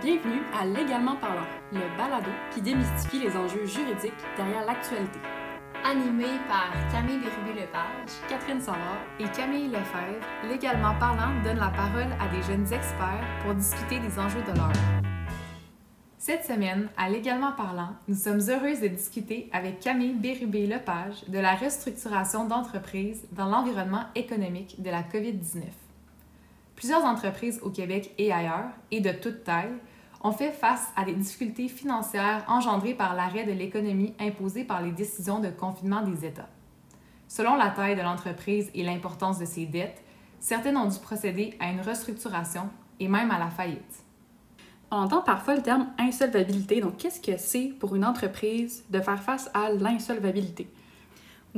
Bienvenue à Légalement parlant, le balado qui démystifie les enjeux juridiques derrière l'actualité. Animé par Camille Bérubé-Lepage, Catherine Savard et Camille Lefebvre, Légalement parlant donne la parole à des jeunes experts pour discuter des enjeux de l'heure. Cette semaine, à Légalement parlant, nous sommes heureuses de discuter avec Camille Bérubé-Lepage de la restructuration d'entreprises dans l'environnement économique de la COVID-19. Plusieurs entreprises au Québec et ailleurs, et de toute taille, ont fait face à des difficultés financières engendrées par l'arrêt de l'économie imposé par les décisions de confinement des États. Selon la taille de l'entreprise et l'importance de ses dettes, certaines ont dû procéder à une restructuration et même à la faillite. On entend parfois le terme insolvabilité. Donc, qu'est-ce que c'est pour une entreprise de faire face à l'insolvabilité?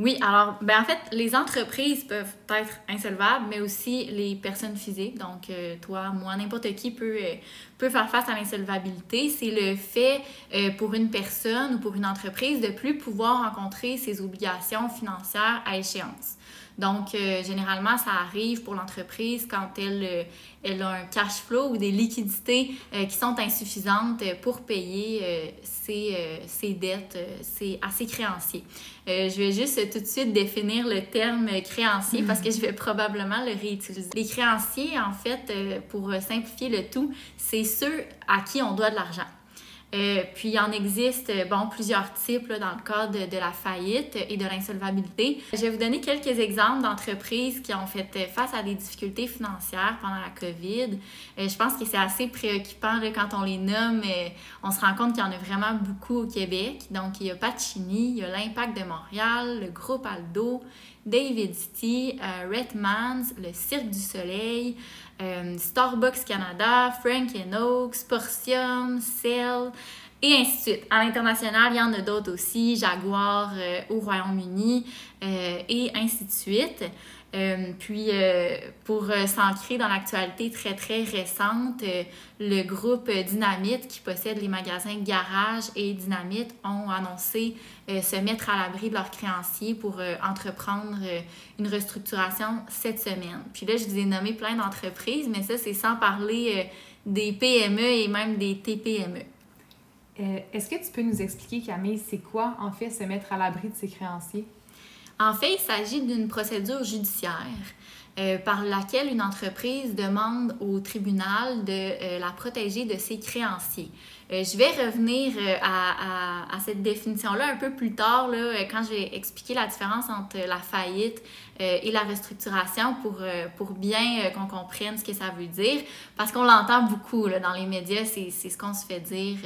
Oui, alors, ben en fait, les entreprises peuvent être insolvables, mais aussi les personnes physiques. Donc, euh, toi, moi, n'importe qui peut, euh, peut faire face à l'insolvabilité. C'est le fait euh, pour une personne ou pour une entreprise de plus pouvoir rencontrer ses obligations financières à échéance. Donc, euh, généralement, ça arrive pour l'entreprise quand elle, euh, elle, a un cash flow ou des liquidités euh, qui sont insuffisantes pour payer ses, ses, dettes, ses, à ses créanciers. je vais juste tout de suite définir le terme créancier parce que je vais probablement le réutiliser. Les créanciers, en fait, pour simplifier le tout, c'est ceux à qui on doit de l'argent. Euh, puis il en existe euh, bon, plusieurs types dans le cadre de, la faillite et de l'insolvabilité. Je vais vous donner quelques exemples d'entreprises qui ont fait euh, face à des difficultés financières pendant la COVID. je pense que c'est assez préoccupant quand on les nomme. on se rend compte qu'il y en a vraiment beaucoup au Québec. Donc il y a Pacini, il y a l'Impact de Montréal, le groupe Aldo, David City, Redmans, le Cirque du Soleil, euh, Starbucks Canada, Frank Oaks, Portium, Cell, et ainsi de suite. À l'international, il y en a d'autres aussi, Jaguar euh, au Royaume-Uni, euh, et ainsi de suite. Euh, puis, euh, pour euh, s'ancrer dans l'actualité très, très récente, le groupe Dynamite, qui possède les magasins Garage et Dynamite, ont annoncé se mettre à l'abri de leurs créanciers pour entreprendre une restructuration cette semaine. Puis là, je vous ai nommé plein d'entreprises, mais ça, c'est sans parler des PME et même des TPME. Est-ce que tu peux nous expliquer, Camille, c'est quoi, en fait, se mettre à l'abri de ses créanciers? En fait, il s'agit d'une procédure judiciaire euh, par laquelle une entreprise demande au tribunal de euh, la protéger de ses créanciers. Euh, je vais revenir à, cette définition-là un peu plus tard, là, quand je vais expliquer la différence entre la faillite et la restructuration pour, pour bien qu'on comprenne ce que ça veut dire, parce qu'on l'entend beaucoup là, dans les médias, c'est ce qu'on se fait dire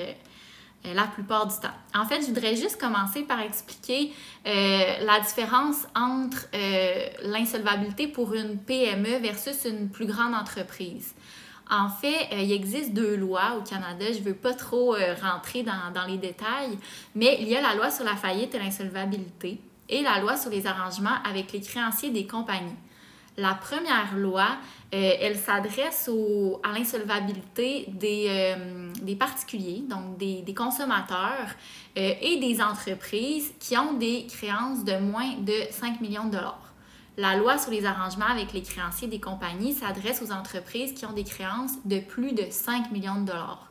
la plupart du temps. En fait, je voudrais juste commencer par expliquer euh, la différence entre euh, l'insolvabilité pour une PME versus une plus grande entreprise. En fait, il existe deux lois au Canada. Je ne veux pas trop rentrer dans, dans, les détails, mais il y a la loi sur la faillite et l'insolvabilité et la loi sur les arrangements avec les créanciers des compagnies. La première loi, euh, elle s'adresse à l'insolvabilité des, euh, des, particuliers, donc des, des consommateurs euh, et des entreprises qui ont des créances de moins de 5 millions de dollars. La loi sur les arrangements avec les créanciers des compagnies s'adresse aux entreprises qui ont des créances de plus de 5 millions de dollars.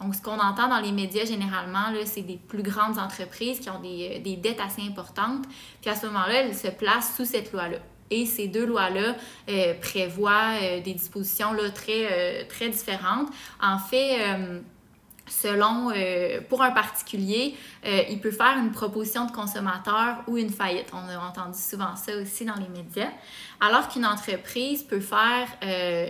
Donc, ce qu'on entend dans les médias généralement, c'est des plus grandes entreprises qui ont des, des dettes assez importantes. Puis à ce moment-là, elles se placent sous cette loi-là. Et ces deux lois-là euh, prévoient euh, des dispositions là, très, euh, très différentes. En fait, selon, pour un particulier, il peut faire une proposition de consommateur ou une faillite. On a entendu souvent ça aussi dans les médias. Alors qu'une entreprise peut faire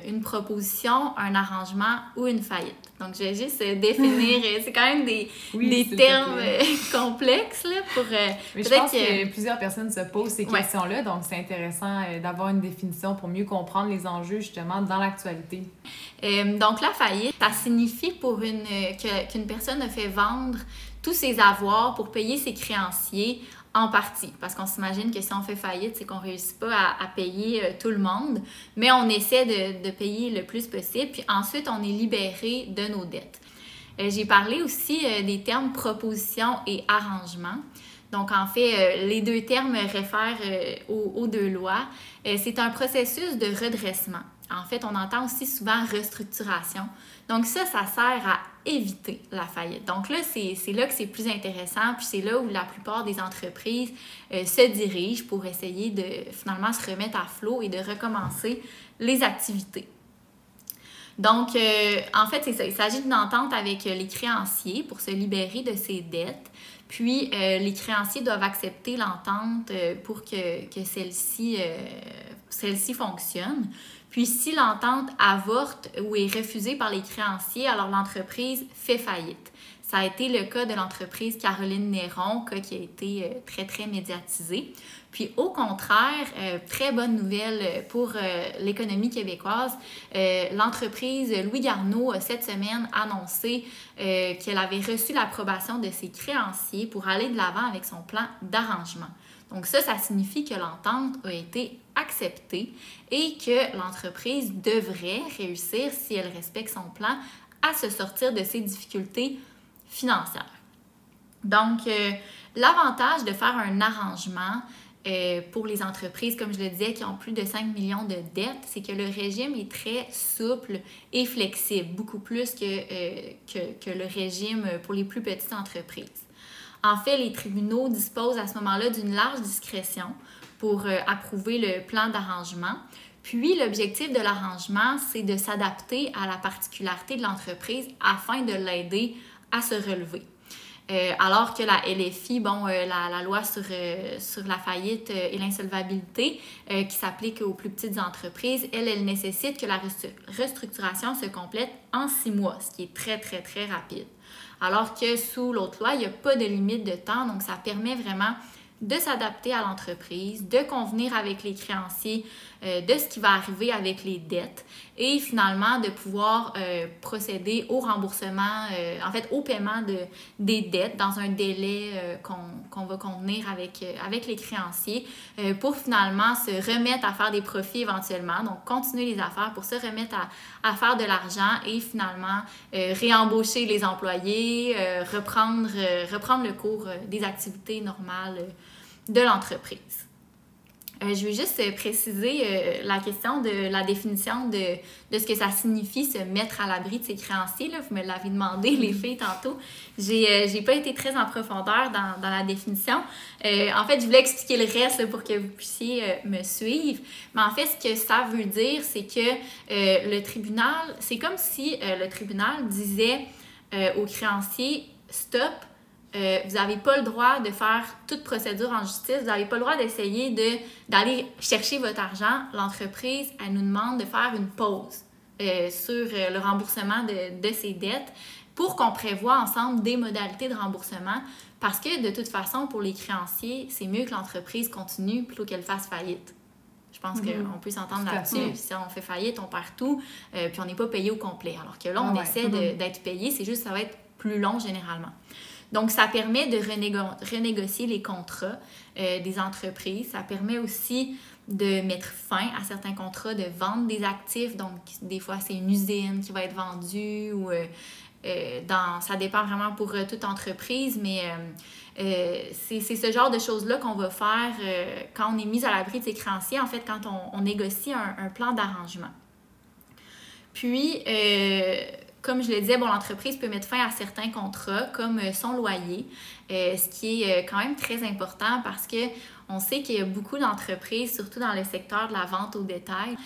une proposition, un arrangement ou une faillite. Donc, je vais juste euh, définir, euh, c'est quand même des, des termes euh, complexes là, pour... Mais je pense que... plusieurs personnes se posent ces questions-là, donc c'est intéressant d'avoir une définition pour mieux comprendre les enjeux justement dans l'actualité. donc, la faillite, ça signifie pour une qu'une personne a fait vendre tous ses avoirs pour payer ses créanciers en partie, parce qu'on s'imagine que si on fait faillite, c'est qu'on ne réussit pas à, payer euh, tout le monde, mais on essaie de, de, payer le plus possible, puis ensuite on est libéré de nos dettes. Euh, j'ai parlé aussi euh, des termes proposition et arrangement. Donc, en fait, les deux termes réfèrent aux, aux, deux lois. c'est un processus de redressement. En fait, on entend aussi souvent restructuration. Donc ça, ça sert à éviter la faillite. Donc là, c'est là que c'est plus intéressant, puis c'est là où la plupart des entreprises euh, se dirigent pour essayer de finalement se remettre à flot et de recommencer les activités. Donc, euh, en fait, c'est ça. Il s'agit d'une entente avec les créanciers pour se libérer de ces dettes. Puis, euh, les créanciers doivent accepter l'entente pour que, celle-ci celle fonctionne. Puis si l'entente avorte ou est refusée par les créanciers, alors l'entreprise fait faillite. Ça a été le cas de l'entreprise Caroline Néron, qui a été euh, très, très médiatisé. Puis au contraire, euh, très bonne nouvelle pour euh, l'économie québécoise, l'entreprise Louis Garneau a cette semaine annoncé qu'elle avait reçu l'approbation de ses créanciers pour aller de l'avant avec son plan d'arrangement. Donc ça, ça signifie que l'entente a été acceptée et que l'entreprise devrait réussir, si elle respecte son plan, à se sortir de ses difficultés financières. Donc, euh, l'avantage de faire un arrangement euh, pour les entreprises, comme je le disais, qui ont plus de 5 millions de dettes, c'est que le régime est très souple et flexible, beaucoup plus que, euh, que, que le régime pour les plus petites entreprises. En fait, les tribunaux disposent à ce moment-là d'une large discrétion pour euh, approuver le plan d'arrangement. Puis, l'objectif de l'arrangement, c'est de s'adapter à la particularité de l'entreprise afin de l'aider à se relever. Euh, alors que la LFI, bon, euh, la, loi sur, sur la faillite et l'insolvabilité, qui s'applique aux plus petites entreprises, elle, elle nécessite que la restructuration se complète en six mois, ce qui est très, très, très rapide. Alors que sous l'autre loi, il n'y a pas de limite de temps, donc ça permet vraiment de s'adapter à l'entreprise, de convenir avec les créanciers euh, de ce qui va arriver avec les dettes et finalement de pouvoir euh, procéder au remboursement, euh, en fait au paiement de, des dettes dans un délai qu'on va convenir avec, les créanciers pour finalement se remettre à faire des profits éventuellement, donc continuer les affaires pour se remettre à, à faire de l'argent et finalement réembaucher les employés, reprendre, reprendre le cours des activités normales de l'entreprise. Euh, je vais juste euh, préciser euh, la question de la définition de, de, ce que ça signifie se mettre à l'abri de ses créanciers. Là. Vous me l'avez demandé, les filles, tantôt. J'ai n'ai pas été très en profondeur dans, dans la définition. en fait, je voulais expliquer le reste pour que vous puissiez me suivre. Mais en fait, ce que ça veut dire, c'est que le tribunal, c'est comme si le tribunal disait aux créanciers, stop, euh, vous n'avez pas le droit de faire toute procédure en justice, vous n'avez pas le droit d'essayer d'aller chercher votre argent. L'entreprise, elle nous demande de faire une pause euh, sur euh, le remboursement de, de ses dettes pour qu'on prévoie ensemble des modalités de remboursement parce que de toute façon, pour les créanciers, c'est mieux que l'entreprise continue plutôt qu'elle fasse faillite. Je pense mm-hmm. qu'on peut s'entendre là-dessus. Si on fait faillite, on perd tout, puis on n'est pas payé au complet. Alors que là, on ah essaie mm-hmm. d'être payé, c'est juste que ça va être plus long généralement. Donc, ça permet de renégocier les contrats euh, des entreprises. Ça permet aussi de mettre fin à certains contrats de vente des actifs. Donc, des fois, c'est une usine qui va être vendue ou euh, euh, dans, ça dépend vraiment pour toute entreprise, mais c'est ce genre de choses-là qu'on va faire quand on est mis à l'abri de ses créanciers, en fait, quand on, négocie un plan d'arrangement. Puis, comme je le disais, bon, l'entreprise peut mettre fin à certains contrats, comme euh, son loyer, euh, ce qui est euh, quand même très important parce que on sait qu'il y a beaucoup d'entreprises, surtout dans le secteur de la vente au détail,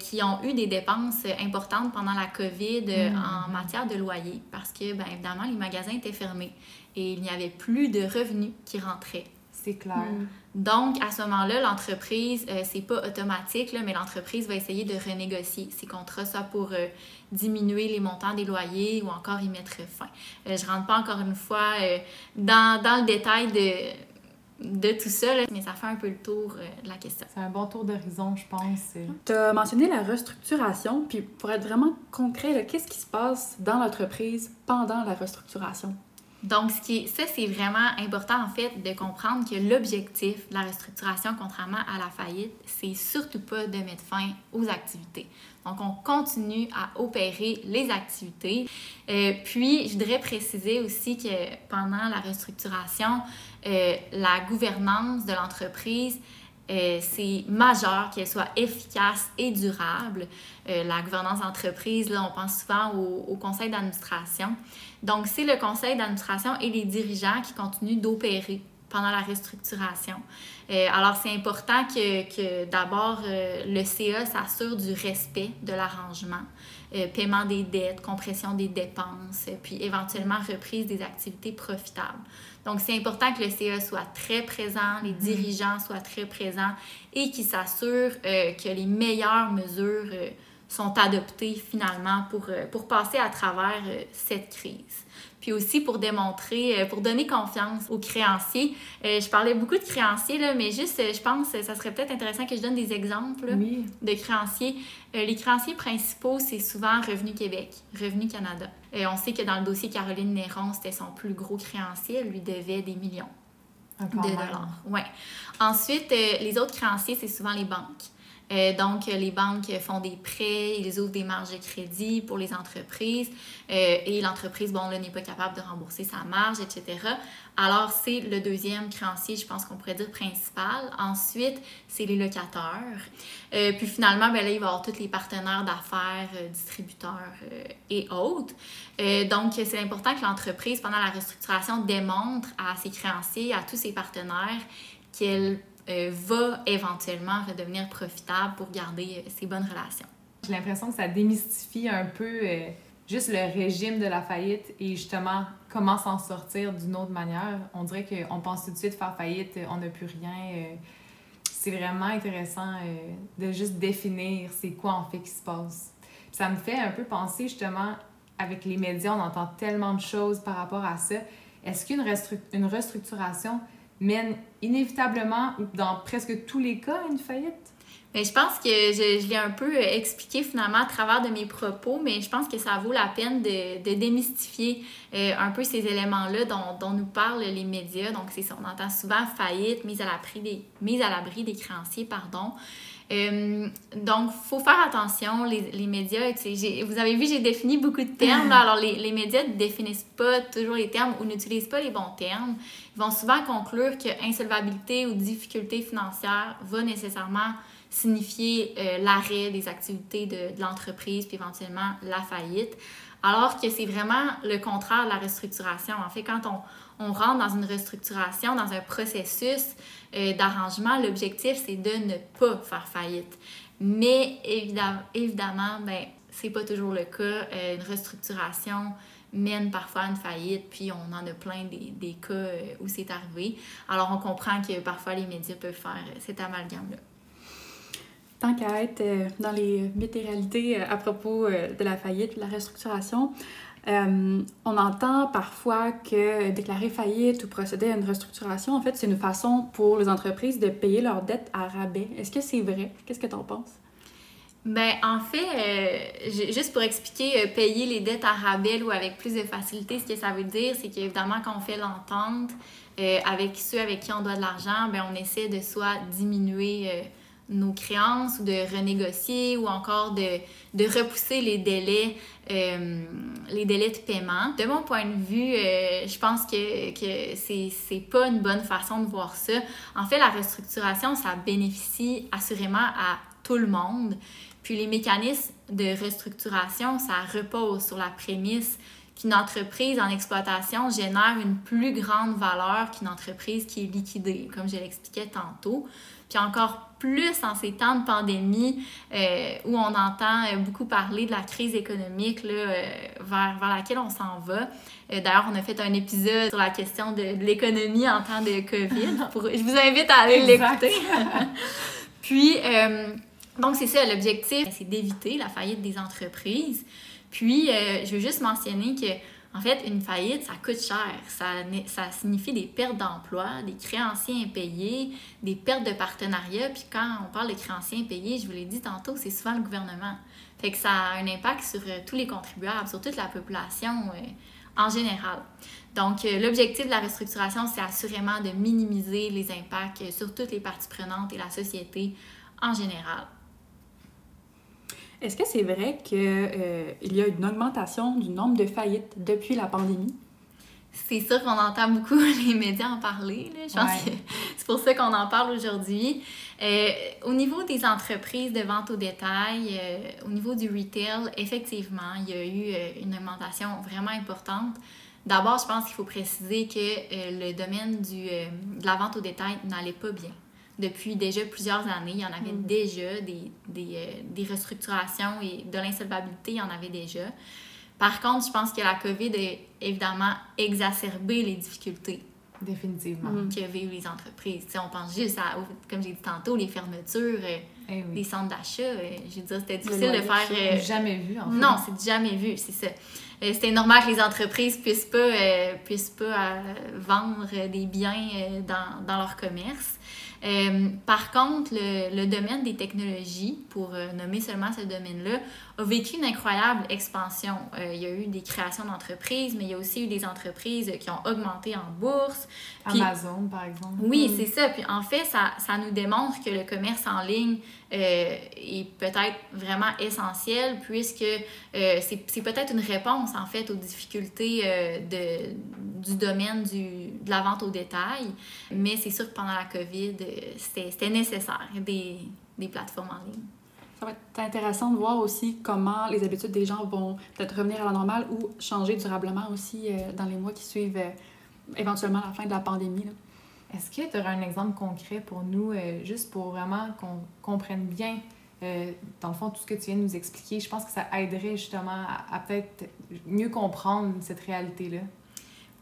qui ont eu des dépenses importantes pendant la COVID mm. en matière de loyer parce que, bien évidemment, les magasins étaient fermés et il n'y avait plus de revenus qui rentraient. C'est clair. Mm. Donc, à ce moment-là, l'entreprise, euh, c'est pas automatique, là, mais l'entreprise va essayer de renégocier ses contrats, soit pour euh, diminuer les montants des loyers ou encore y mettre fin. Euh, je rentre pas encore une fois dans, dans, le détail de, de tout ça, là, mais ça fait un peu le tour de la question. C'est un bon tour d'horizon, je pense. Tu as mentionné la restructuration, puis pour être vraiment concret, qu'est-ce qui se passe dans l'entreprise pendant la restructuration? Donc, ce qui ça, c'est vraiment important, en fait, de comprendre que l'objectif de la restructuration, contrairement à la faillite, c'est surtout pas de mettre fin aux activités. Donc, on continue à opérer les activités. Euh, puis, je voudrais préciser aussi que pendant la restructuration, euh, la gouvernance de l'entreprise euh, c'est majeur qu'elle soit efficace et durable. Euh, la gouvernance d'entreprise, là, on pense souvent au, conseil d'administration. Donc, c'est le conseil d'administration et les dirigeants qui continuent d'opérer pendant la restructuration. Euh, alors, c'est important que, que d'abord, le CA s'assure du respect de l'arrangement, paiement des dettes, compression des dépenses, puis éventuellement reprise des activités profitables. Donc, c'est important que le CA soit très présent, les mhm. dirigeants soient très présents et qu'ils s'assurent euh, que les meilleures mesures euh, sont adoptées finalement pour, euh, pour passer à travers cette crise puis aussi pour démontrer, euh, pour donner confiance aux créanciers. Euh, je parlais beaucoup de créanciers, là, mais juste, euh, je pense, ça serait peut-être intéressant que je donne des exemples de créanciers. les créanciers principaux, c'est souvent Revenu Québec, Revenu Canada. on sait que dans le dossier Caroline Néron, c'était son plus gros créancier, elle lui devait des millions de dollars. Ouais. Ensuite, les autres créanciers, c'est souvent les banques. Euh, donc, les banques font des prêts, ils ouvrent des marges de crédit pour les entreprises euh, et l'entreprise, bon, là, n'est pas capable de rembourser sa marge, etc. Alors, c'est le deuxième créancier, je pense qu'on pourrait dire principal. Ensuite, c'est les locataires. Euh, puis finalement, ben là, il va y avoir tous les partenaires d'affaires, distributeurs et autres. donc, c'est important que l'entreprise, pendant la restructuration, démontre à ses créanciers, à tous ses partenaires, qu'elle euh, va éventuellement redevenir profitable pour garder euh, ces bonnes relations. J'ai l'impression que ça démystifie un peu euh, juste le régime de la faillite et justement comment s'en sortir d'une autre manière. On dirait qu'on pense tout de suite faire faillite, on n'a plus rien. c'est vraiment intéressant de juste définir c'est quoi en fait qui se passe. ça me fait un peu penser justement avec les médias, on entend tellement de choses par rapport à ça. Est-ce qu'une une restructuration mène inévitablement, dans presque tous les cas, à une faillite? Mais je pense que je, l'ai un peu expliqué finalement à travers de mes propos, mais je pense que ça vaut la peine de, démystifier euh, un peu ces éléments-là dont, nous parlent les médias. Donc, on entend souvent faillite, mise à l'abri des, des créanciers, pardon. Euh, donc, il faut faire attention, les, les médias. Vous avez vu, j'ai défini beaucoup de termes. Alors, les, les médias ne définissent pas toujours les termes ou n'utilisent pas les bons termes. Ils vont souvent conclure que insolvabilité ou difficulté financière va nécessairement signifier euh, l'arrêt des activités de, de l'entreprise, puis éventuellement la faillite. Alors que c'est vraiment le contraire de la restructuration. En fait, quand on, on rentre dans une restructuration, dans un processus euh, d'arrangement, l'objectif, c'est de ne pas faire faillite. Mais évidemment, évidemment c'est pas toujours le cas. Euh, une restructuration mène parfois à une faillite, puis on en a plein des, des cas euh, où c'est arrivé. Alors, on comprend que parfois les médias peuvent faire cet amalgame-là tant qu'à être dans les mythes et réalités à propos de la faillite, de la restructuration, euh, on entend parfois que déclarer faillite ou procéder à une restructuration, en fait, c'est une façon pour les entreprises de payer leurs dettes à rabais. Est-ce que c'est vrai? Qu'est-ce que tu en penses? Ben, en fait, euh, juste pour expliquer, euh, payer les dettes à rabais ou avec plus de facilité, ce que ça veut dire, c'est qu'évidemment, quand on fait l'entente avec ceux avec qui on doit de l'argent, ben, on essaie de soit diminuer nos créances ou de renégocier ou encore de, de repousser les délais, euh, les délais de paiement. De mon point de vue, euh, je pense que, que c'est pas une bonne façon de voir ça. En fait, la restructuration, ça bénéficie assurément à tout le monde. Puis les mécanismes de restructuration, ça repose sur la prémisse qu'une entreprise en exploitation génère une plus grande valeur qu'une entreprise qui est liquidée, comme je l'expliquais tantôt. Puis encore plus en ces temps de pandémie euh, où on entend euh, beaucoup parler de la crise économique là, euh, vers, vers, laquelle on s'en va. D'ailleurs, on a fait un épisode sur la question de, l'économie en temps de COVID. Pour, je vous invite à aller l'écouter. Puis, donc c'est ça, l'objectif, c'est d'éviter la faillite des entreprises. Puis, je veux juste mentionner que en fait, une faillite, ça coûte cher. Ça, ça signifie des pertes d'emploi, des créanciers impayés, des pertes de partenariat. Puis quand on parle de créanciers impayés, je vous l'ai dit tantôt, c'est souvent le gouvernement. Fait que ça a un impact sur euh, tous les contribuables, sur toute la population euh, en général. Donc, euh, l'objectif de la restructuration, c'est assurément de minimiser les impacts sur toutes les parties prenantes et la société en général. Est-ce que c'est vrai qu'il euh, y a une augmentation du nombre de faillites depuis la pandémie? c'est sûr qu'on entend beaucoup les médias en parler. Là. Je pense que c'est pour ça qu'on en parle aujourd'hui. Euh, au niveau des entreprises de vente au détail, euh, au niveau du retail, effectivement, il y a eu euh, une augmentation vraiment importante. D'abord, je pense qu'il faut préciser que le domaine du, de la vente au détail n'allait pas bien. Depuis déjà plusieurs années, il y en avait mm. déjà des, des, des restructurations et de l'insolvabilité, il y en avait déjà. Par contre, je pense que la COVID a évidemment exacerbé les difficultés. Définitivement. Que vivent les entreprises. on pense juste à, comme j'ai dit tantôt, les fermetures, euh, eh les centres d'achat. Euh, je veux dire, c'était difficile de faire. Euh, jamais vu, en fait. Non, c'est jamais vu, c'est ça. C'était normal que les entreprises puissent pas, puissent pas vendre des biens dans, dans leur commerce. Euh, par contre, le, le, domaine des technologies, pour euh, nommer seulement ce domaine-là, a vécu une incroyable expansion. Euh, il y a eu des créations d'entreprises, mais il y a aussi eu des entreprises qui ont augmenté en bourse. Amazon, par exemple. Oui, mm. c'est ça. Puis en fait, ça, ça, nous démontre que le commerce en ligne est peut-être vraiment essentiel puisque c'est peut-être une réponse, en fait, aux difficultés de, du domaine du, de la vente au détail. Mais c'est sûr que pendant la COVID, c'était nécessaire, des, des plateformes en ligne. Ça va être intéressant de voir aussi comment les habitudes des gens vont peut-être revenir à la normale ou changer durablement aussi euh, dans les mois qui suivent euh, éventuellement la fin de la pandémie. Est-ce que tu aurais un exemple concret pour nous, euh, juste pour vraiment qu'on comprenne bien, dans le fond, tout ce que tu viens de nous expliquer? Je pense que ça aiderait justement à peut-être mieux comprendre cette réalité-là.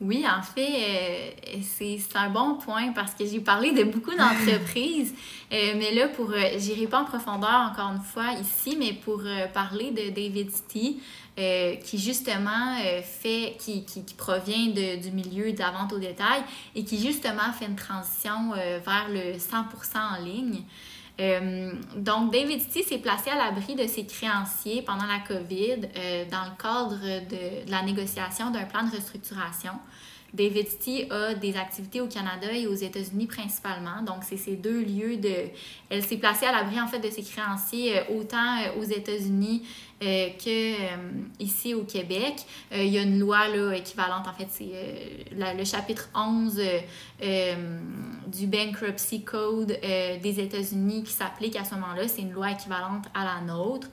Oui, en fait, euh, c'est un bon point parce que j'ai parlé de beaucoup d'entreprises, euh, mais là, pour, euh, j'irai pas en profondeur encore une fois ici, mais pour parler de David City, qui justement fait, qui, qui, qui provient de, du milieu de la vente au détail et qui justement fait une transition vers le 100% en ligne. Euh, donc, David City s'est placé à l'abri de ses créanciers pendant la COVID euh, dans le cadre de, la négociation d'un plan de restructuration. David City a des activités au Canada et aux États-Unis principalement. Donc, c'est ces deux lieux de... Elle s'est placée à l'abri, en fait, de ses créanciers euh, autant aux États-Unis euh, qu'ici au Québec. il y a une loi là, équivalente, en fait, c'est le chapitre 11 du Bankruptcy Code euh, des États-Unis qui s'applique à ce moment-là. C'est une loi équivalente à la nôtre.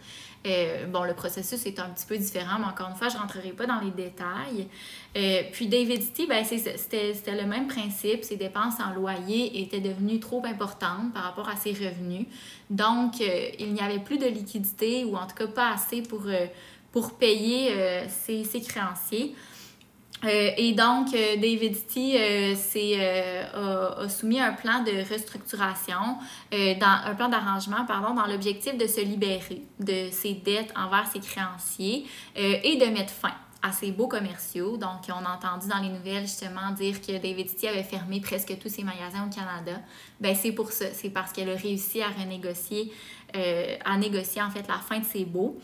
Euh, bon, le processus est un petit peu différent, mais encore une fois, je ne rentrerai pas dans les détails. Euh, puis David City, ben, c'était le même principe. Ses dépenses en loyer étaient devenues trop importantes par rapport à ses revenus. Donc, il n'y avait plus de liquidité, ou en tout cas pas assez pour, pour payer ses, ses créanciers. Euh, et donc, euh, David City euh, a, soumis un plan de restructuration, dans, un plan d'arrangement, pardon, dans l'objectif de se libérer de ses dettes envers ses créanciers et de mettre fin à ses beaux commerciaux. Donc, on a entendu dans les nouvelles justement dire que David City avait fermé presque tous ses magasins au Canada. Ben c'est pour ça, c'est parce qu'elle a réussi à renégocier, à négocier en fait la fin de ses baux.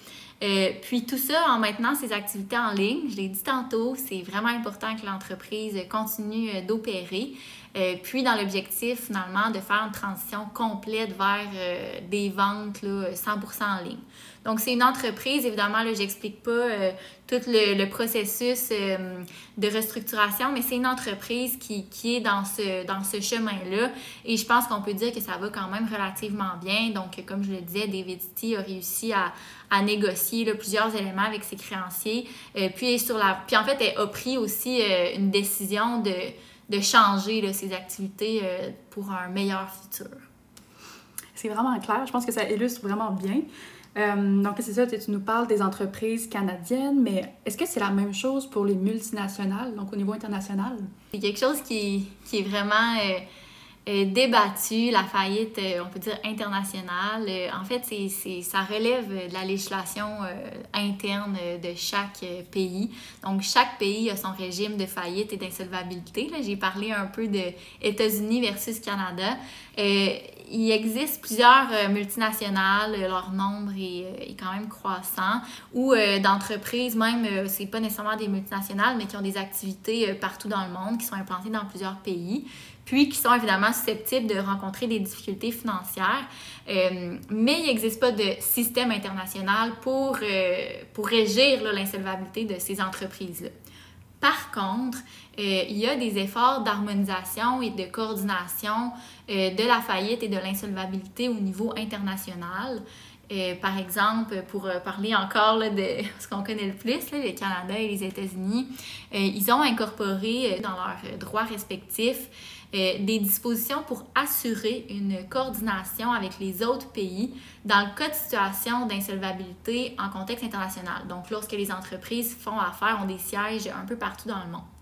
Euh, puis tout ça en maintenant ses activités en ligne, je l'ai dit tantôt, c'est vraiment important que l'entreprise continue euh, d'opérer. Euh, puis dans l'objectif finalement de faire une transition complète vers des ventes là, 100% en ligne. Donc c'est une entreprise, évidemment, là, j'explique pas tout le, processus de restructuration, mais c'est une entreprise qui, qui, est dans ce, dans ce chemin-là. Et je pense qu'on peut dire que ça va quand même relativement bien. Donc, comme je le disais, David City a réussi à, à négocier plusieurs éléments avec ses créanciers. Euh, puis, sur la... puis en fait, elle a pris aussi euh, une décision de, de changer là, ses activités euh, pour un meilleur futur. C'est vraiment clair. Je pense que ça illustre vraiment bien. donc, c'est ça, tu nous parles des entreprises canadiennes, mais est-ce que c'est la même chose pour les multinationales, donc au niveau international? C'est quelque chose qui, qui est vraiment débattu, la faillite, euh, on peut dire, internationale. Euh, en fait, c'est, ça relève de la législation euh, interne de chaque pays. Donc, chaque pays a son régime de faillite et d'insolvabilité. J'ai parlé un peu de États-Unis versus Canada. il existe plusieurs multinationales, leur nombre est, est quand même croissant, ou d'entreprises, même, c'est pas nécessairement des multinationales, mais qui ont des activités partout dans le monde, qui sont implantées dans plusieurs pays puis qui sont évidemment susceptibles de rencontrer des difficultés financières. Euh, mais il n'existe pas de système international pour, euh, pour régir l'insolvabilité de ces entreprises-là. Par contre, euh, il y a des efforts d'harmonisation et de coordination de la faillite et de l'insolvabilité au niveau international. Par exemple, pour parler encore de ce qu'on connaît le plus, le Canada et les États-Unis, ils ont incorporé dans leurs droits respectifs des dispositions pour assurer une coordination avec les autres pays dans le cas de situation d'insolvabilité en contexte international. Donc, lorsque les entreprises font affaire, ont des sièges un peu partout dans le monde.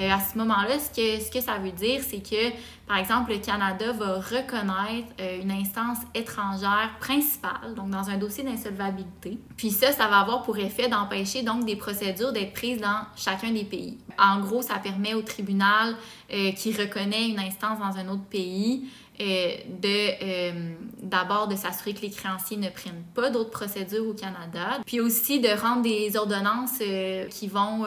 Euh, à ce moment-là, ce que, ça veut dire, c'est que, par exemple, le Canada va reconnaître euh, une instance étrangère principale, donc dans un dossier d'insolvabilité. Puis ça, ça va avoir pour effet d'empêcher donc des procédures d'être prises dans chacun des pays. En gros, ça permet au tribunal euh, qui reconnaît une instance dans un autre pays de d'abord de s'assurer que les créanciers ne prennent pas d'autres procédures au Canada, puis aussi de rendre des ordonnances qui vont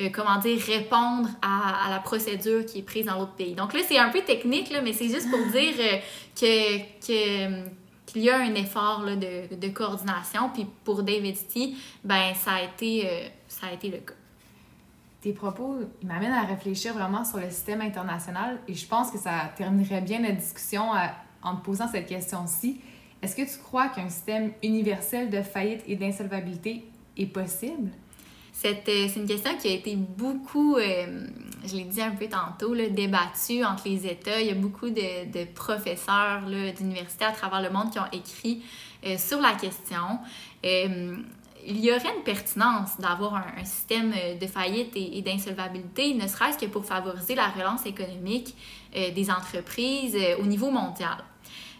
euh, comment dire, répondre à, la procédure qui est prise dans l'autre pays. Donc là, c'est un peu technique, là, mais c'est juste pour dire euh, que, que qu'il y a un effort là, de, de, coordination. Puis pour David T, ben, ça, a été, euh, ça a été le cas. Tes propos m'amènent à réfléchir vraiment sur le système international et je pense que ça terminerait bien la discussion en te posant cette question-ci. Est-ce que tu crois qu'un système universel de faillite et d'insolvabilité est possible? Euh, c'est une question qui a été beaucoup, euh, je l'ai dit un peu tantôt, débattue entre les États. Il y a beaucoup de, de professeurs d'universités à travers le monde qui ont écrit euh, sur la question. il y aurait une pertinence d'avoir un, système de faillite et, et d'insolvabilité, ne serait-ce que pour favoriser la relance économique des entreprises au niveau mondial.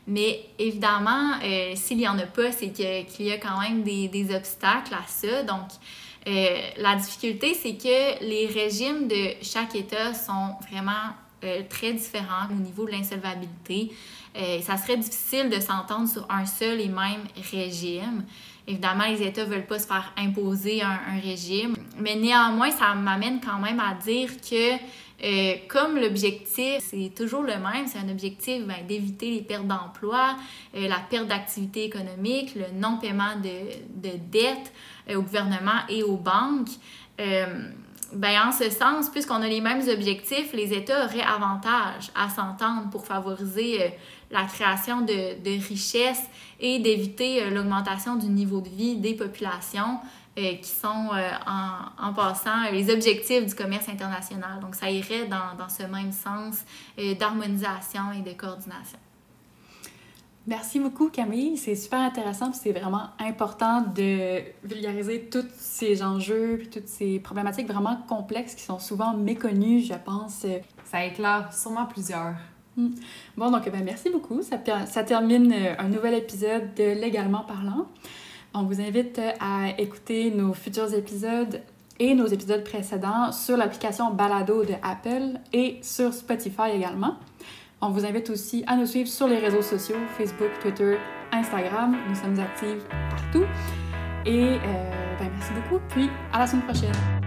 Mais évidemment, s'il n'y en a pas, c'est qu'il y a quand même des, des, obstacles à ça. Donc, euh, la difficulté, c'est que les régimes de chaque État sont vraiment euh, très différents au niveau de l'insolvabilité. Euh, ça serait difficile de s'entendre sur un seul et même régime. Évidemment, les États ne veulent pas se faire imposer un, régime, mais néanmoins, ça m'amène quand même à dire que comme l'objectif, c'est toujours le même, c'est un objectif ben, d'éviter les pertes d'emploi, la perte d'activité économique, le non-paiement de, de dettes, euh, au gouvernement et aux banques. Euh, ben, en ce sens, puisqu'on a les mêmes objectifs, les États auraient avantage à s'entendre pour favoriser euh, la création de, de richesses et d'éviter l'augmentation du niveau de vie des populations qui sont en, en, passant les objectifs du commerce international. Donc, ça irait dans, dans ce même sens d'harmonisation et de coordination. Merci beaucoup, Camille. C'est super intéressant c'est vraiment important de vulgariser tous ces enjeux puis toutes ces problématiques vraiment complexes qui sont souvent méconnues, je pense. Ça éclaire sûrement plusieurs. Hmm. Bon, donc ben, merci beaucoup. Ça, ça termine euh, un nouvel épisode de Légalement parlant. On vous invite à écouter nos futurs épisodes et nos épisodes précédents sur l'application Balado de Apple et sur Spotify également. On vous invite aussi à nous suivre sur les réseaux sociaux, Facebook, Twitter, Instagram. Nous sommes actifs partout. Et euh, ben, merci beaucoup. Puis à la semaine prochaine.